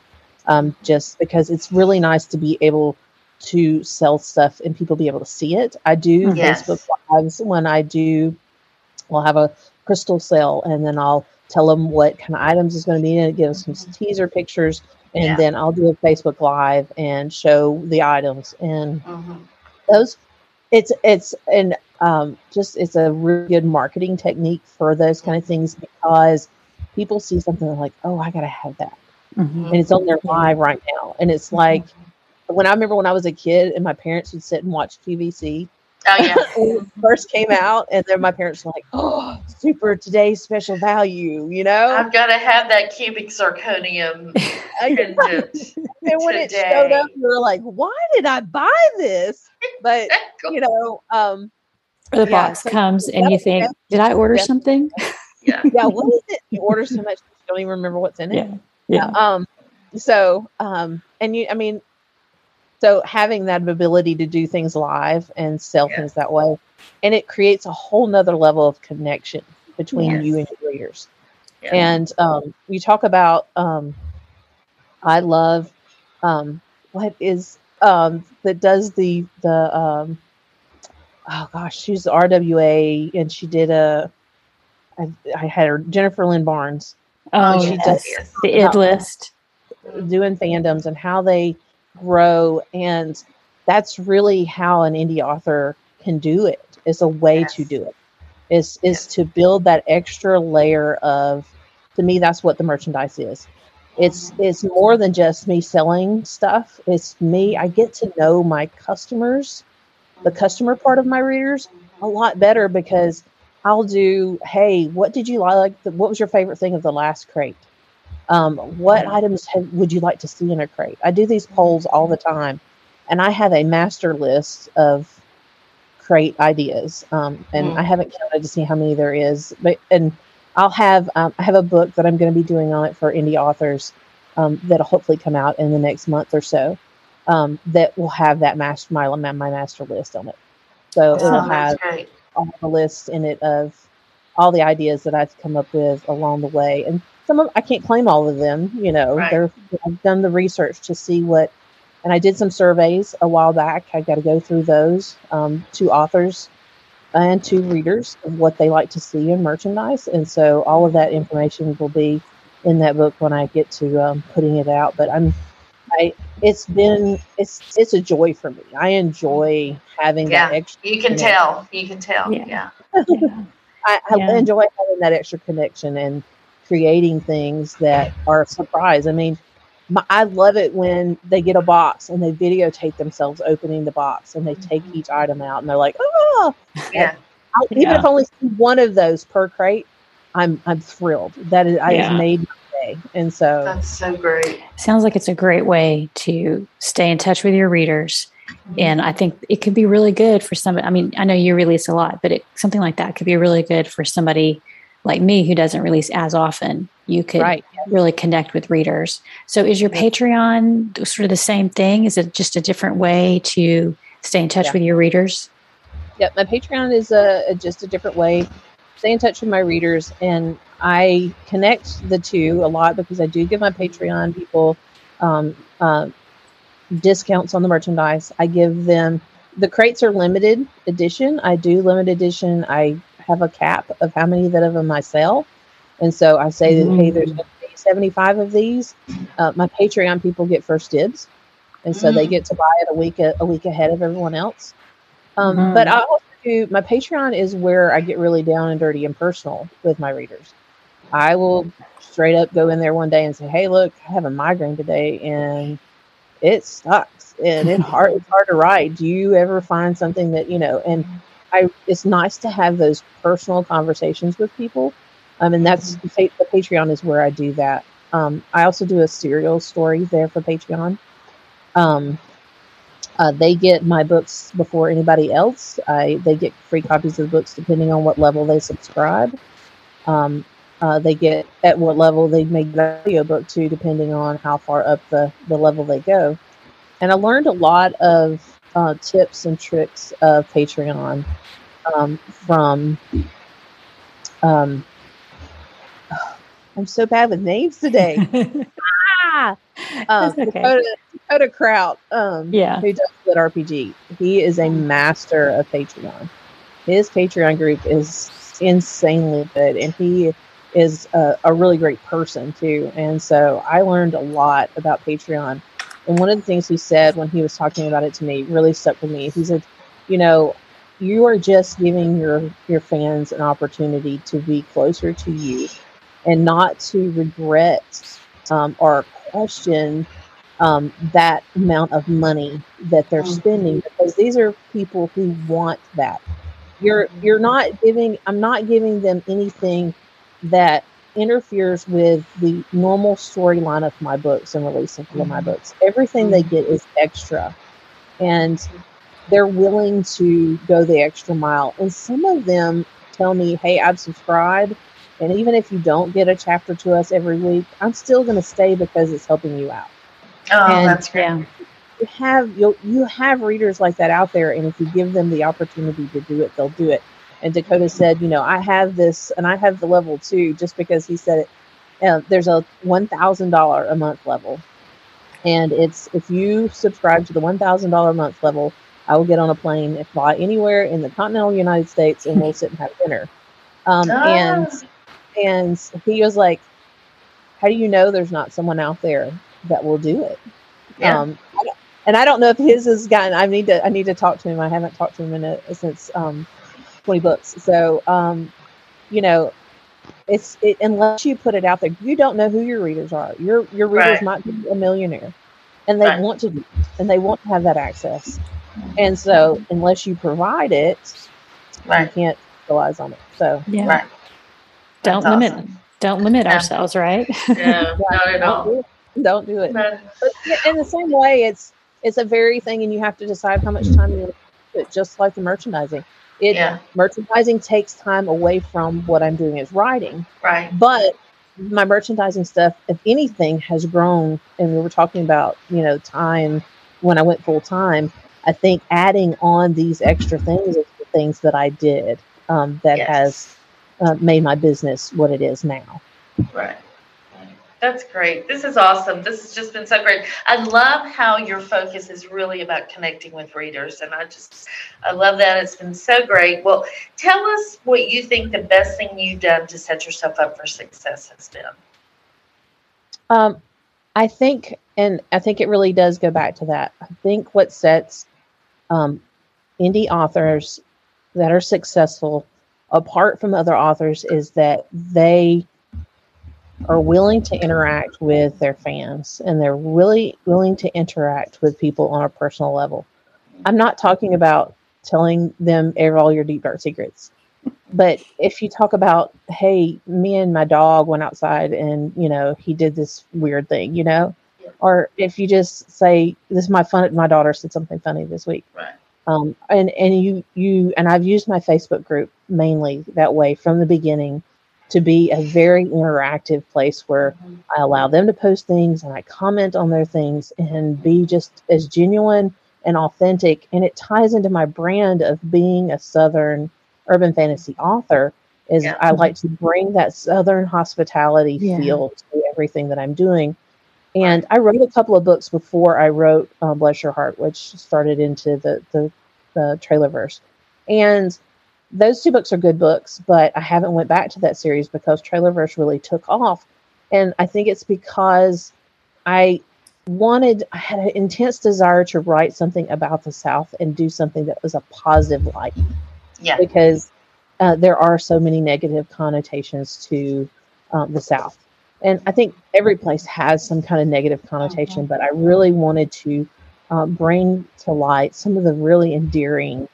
um, just because it's really nice to be able to sell stuff and people be able to see it. I do Yes. Facebook lives when I do. We'll have a crystal sale, and then I'll tell them what kind of items is going to be in it, give them some teaser pictures, and Yeah. then I'll do a Facebook live and show the items and mhm. those. It's it's and um, just it's a really good marketing technique for those kind of things because people see something they're like, oh, I gotta have that Mhm. and it's on their live right now. And it's like when I remember when I was a kid and my parents would sit and watch QVC Oh yeah. when it first came out, and then my parents were like, "Oh, super today's special value," you know. I've got to have that cubic zirconium and when it showed up, you were like, "Why did I buy this?" But you know, um, the Yeah, box so- comes and you think, yeah. did I order Yeah. something? yeah. yeah, what is it? You order so much, you don't even remember what's in it. Yeah. Yeah. um so um and you i mean so having that ability to do things live and sell Yeah. things that way and it creates a whole nother level of connection between Yes. you and your readers Yeah. and um you talk about um i love um what is um that does the the um oh gosh she's the rwa and she did a I, I had her Jennifer Lynn Barnes Oh, she yes. does- the id list. doing fandoms and how they grow and that's really how an indie author can do it is a way to do it is is to build that extra layer of to me that's what the merchandise is. It's it's more than just me selling stuff. It's me i get to know my customers the customer part of my readers a lot better because i'll do hey what did you like? What was your favorite thing of the last crate um, what items have, would you like to see in a crate? I do these polls all the time, and I have a master list of crate ideas, um, and Mm. I haven't counted to see how many there is. But and I'll have um, I have a book that I'm going to be doing on it for indie authors um, that'll hopefully come out in the next month or so. Um, that will have that master my my master list on it. So it'll Oh, have that's great. all the list in it of all the ideas that I've come up with along the way. And some of I can't claim all of them. You know, Right. they're I've done the research to see what, and I did some surveys a while back. I got to go through those um, to authors and to readers of what they like to see in merchandise, and so all of that information will be in that book when I get to um, putting it out. But I'm, I it's been it's it's a joy for me. I enjoy having Yeah, that extra. You can Yeah. tell. You can tell. Yeah. Yeah. Yeah. I, I Yeah. enjoy having that extra connection and creating things that are a surprise. I mean, my, I love it when they get a box and they videotape themselves opening the box and they take mm-hmm. each item out and they're like, oh, Yeah. I'll, even Yeah. if I only see one of those per crate, I'm I'm thrilled. That is, I Yeah. has made my day. And so, That's so great. Sounds like it's a great way to stay in touch with your readers. Mm-hmm. And I think it could be really good for somebody. I mean, I know you release a lot, but it, something like that could be really good for somebody like me who doesn't release as often. You could right. really connect with readers. So, is your Patreon sort of the same thing? Is it just a different way to stay in touch Yeah. with your readers? Yep, my Patreon is a, a just a different way. Stay in touch with my readers, and I connect the two a lot because I do give my Patreon people um, uh, discounts on the merchandise. I give them the crates are limited edition. I do limited edition. I have a cap of how many that of them I sell, and so I say that hey, there's Mm. going to be 75 of these. Uh, my Patreon people get first dibs, and so they Mm. get to buy it a week a, a week ahead of everyone else. Um, Mhm. But I also do my Patreon is where I get really down and dirty and personal with my readers. I will straight up go in there one day and say, "Hey, look, I have a migraine today, and it sucks, and it hard it's hard to write. Do you ever find something that you know?" And I, it's nice to have those personal conversations with people. Um, and that's the pa- the Patreon is where I do that. Um, I also do a serial story there for Patreon. Um, uh, they get my books before anybody else. I they get free copies of the books depending on what level they subscribe. Um, uh, they get at what level they make the audio book too, depending on how far up the, the level they go. And I learned a lot of uh, tips and tricks of Patreon um, from. Um, I'm so bad with names today. ah, um, okay. Dakota, Dakota Krout, um, Yeah. who does LitRPG. He is a master of Patreon. His Patreon group is insanely good, and he is a, a really great person too. And so I learned a lot about Patreon. And one of the things he said when he was talking about it to me really stuck with me. He said, "You know, you are just giving your your fans an opportunity to be closer to you, and not to regret um, or question um, that amount of money that they're Mhm. spending because these are people who want that. You're you're not giving. I'm not giving them anything that interferes with the normal storyline of my books and releasing of my mm-hmm. books. Everything they get is extra, and they're willing to go the extra mile. And some of them tell me, "Hey, I've subscribed." And even if you don't get a chapter to us every week, I'm still going to stay because it's helping you out. Oh, And- that's great. Yeah. You have you you have readers like that out there, and if you give them the opportunity to do it, they'll do it. And Dakota said, you know, I have this, and I have the level two, just because he said it. Uh, there's a one thousand dollar a month level, and it's if you subscribe to the one thousand dollar a month level, I will get on a plane and fly anywhere in the continental United States, and we'll sit and have dinner. Um, and Ah. and he was like, "How do you know there's not someone out there that will do it?" Yeah. Um, and I don't know if his has gotten. I need to. I need to talk to him. I haven't talked to him in a, since um, twenty books. So, um, you know, it's it, unless you put it out there, you don't know who your readers are. Your your readers Right. might be a millionaire, and they Right. want to do, and they want to have that access. And so, unless you provide it, you can't realize on it. So, Yeah. Right. Don't That's limit awesome. don't limit Yeah. ourselves, right? Yeah. No, not at don't all. do it. Don't do it. But, But in the same way, it's it's a very thing, and you have to decide how much time you want to put. Just like the merchandising, it Yeah. merchandising takes time away from what I'm doing as writing. right. But my merchandising stuff, if anything, has grown. And we were talking about you know time when I went full time. I think adding on these extra things is the things that I did um, that Yes. has uh, made my business what it is now. Right. That's great. This is awesome. This has just been so great. I love how your focus is really about connecting with readers. And I just, I love that. It's been so great. Well, tell us what you think the best thing you've done to set yourself up for success has been. Um, I think, and I think it really does go back to that. I think what sets um, indie authors that are successful apart from other authors is that they are willing to interact with their fans and they're really willing to interact with people on a personal level. I'm not talking about telling them all your deep dark secrets. But if you talk about, hey, me and my dog went outside and, you know, he did this weird thing, you know, or if you just say, this is my fun, my daughter said something funny this week. Right. Um, and, and you, you, and I've used my Facebook group mainly that way from the beginning to be a very interactive place where mm-hmm. I allow them to post things and I comment on their things and be just as genuine and authentic. And it ties into my brand of being a Southern urban fantasy author. Is yeah. I like to bring that Southern hospitality yeah. feel to everything that I'm doing. And I wrote a couple of books before I wrote uh, Bless Your Heart, which started into the the, the trailerverse. And those two books are good books, but I haven't went back to that series because Trailerverse really took off. And I think it's because I wanted, I had an intense desire to write something about the South and do something that was a positive light. Yeah. Because uh, there are so many negative connotations to um, the South. And I think every place has some kind of negative connotation, mm-hmm. but I really wanted to uh, bring to light some of the really endearing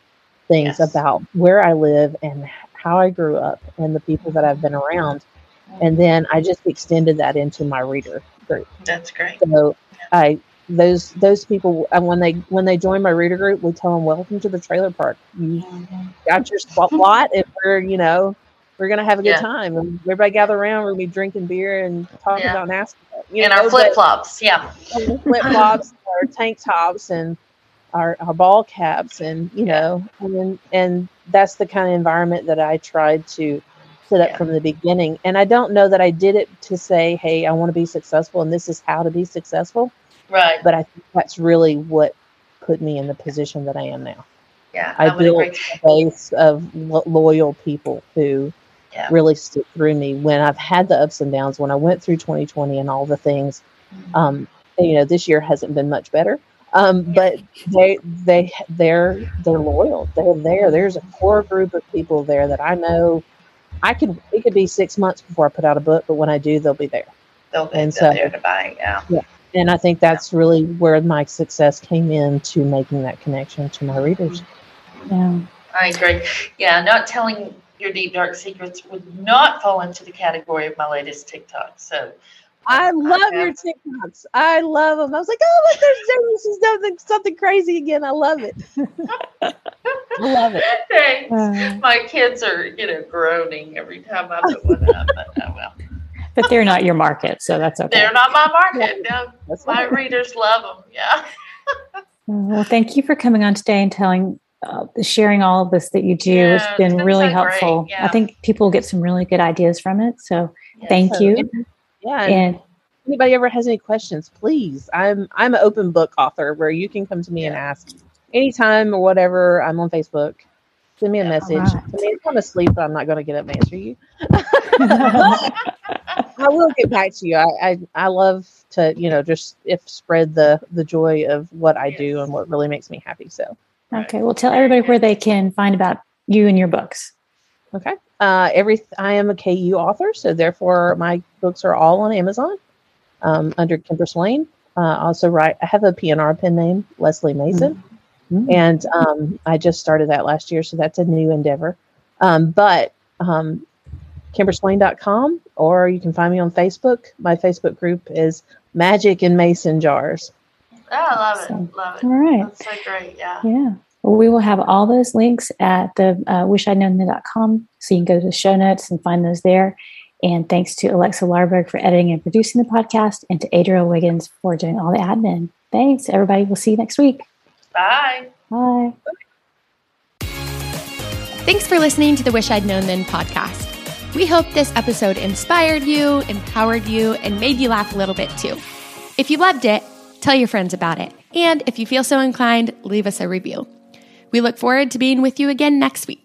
things yes. about where I live and how I grew up and the people that I've been mm-hmm. around. Mm-hmm. And then I just extended that into my reader group. That's great. So I those those people and when they when they join my reader group, we tell them welcome to the trailer park. You mm-hmm. got your spot, and we're you know we're gonna have a good yeah. time. And everybody gather around. We're gonna be drinking beer and talking yeah. about NASCAR. You and know, our flip flops, yeah, flip flops, our tank tops, and our, our ball caps and you know and and that's the kind of environment that i tried to set up yeah. from the beginning and i don't know that i did it to say hey i want to be successful and this is how to be successful right but i think that's really what put me in the position that i am now yeah i, I built agree. a base of lo- loyal people who yeah. really stood through me when i've had the ups and downs when i went through 2020 and all the things mm-hmm. um, you know this year hasn't been much better um, but they they they're they're loyal. They're there. There's a core group of people there that I know. I could it could be six months before I put out a book, but when I do, they'll be there. They'll be and so, there to buy. Yeah. Yeah. And I think that's really where my success came in to making that connection to my readers. Yeah. I agree. Yeah, not telling your deep dark secrets would not fall into the category of my latest TikTok. So I love your TikToks. I love them. I was like, oh, look, there's Jami. She's something, something crazy again. I love it. I love it. Thanks. Uh, My kids are, you know, groaning every time I put one up. But oh well. But they're not your market, so that's okay. They're not my market. No, my readers love them. Yeah. well, thank you for coming on today and telling uh, sharing all of this that you do. Yeah, it's been, really so helpful. Yeah. I think people get some really good ideas from it. So yes. thank you. Yeah. And, anybody ever has any questions, please. I'm I'm an open book author where you can come to me and ask anytime or whatever. I'm on Facebook. Send me a message. Right. I mean, I'm asleep, but I'm not going to get up and answer you. I will get back to you. I, I, I love to you know just if spread the the joy of what I yes. do and what really makes me happy. So okay, well, tell everybody where they can find about you and your books. Okay. Uh, every I am a KU author, so therefore my books are all on Amazon um, under Kimbra Swain. Uh, also write. I have a PNR pen name, Leslie Mason, mm-hmm. and um, I just started that last year, so that's a new endeavor. Um, but um, kimbraswain.com, or you can find me on Facebook. My Facebook group is Magic in Mason Jars. Oh, I love it. Love it. All right. That's so great. Yeah. Yeah. We will have all those links at the uh, wishidknown.com. So you can go to the show notes and find those there. And thanks to Alexa Larberg for editing and producing the podcast and to Adriel Wiggins for doing all the admin. Thanks, everybody. We'll see you next week. Bye. Bye. Thanks for listening to the Wish I'd Known Then podcast. We hope this episode inspired you, empowered you, and made you laugh a little bit too. If you loved it, tell your friends about it. And if you feel so inclined, leave us a review. We look forward to being with you again next week.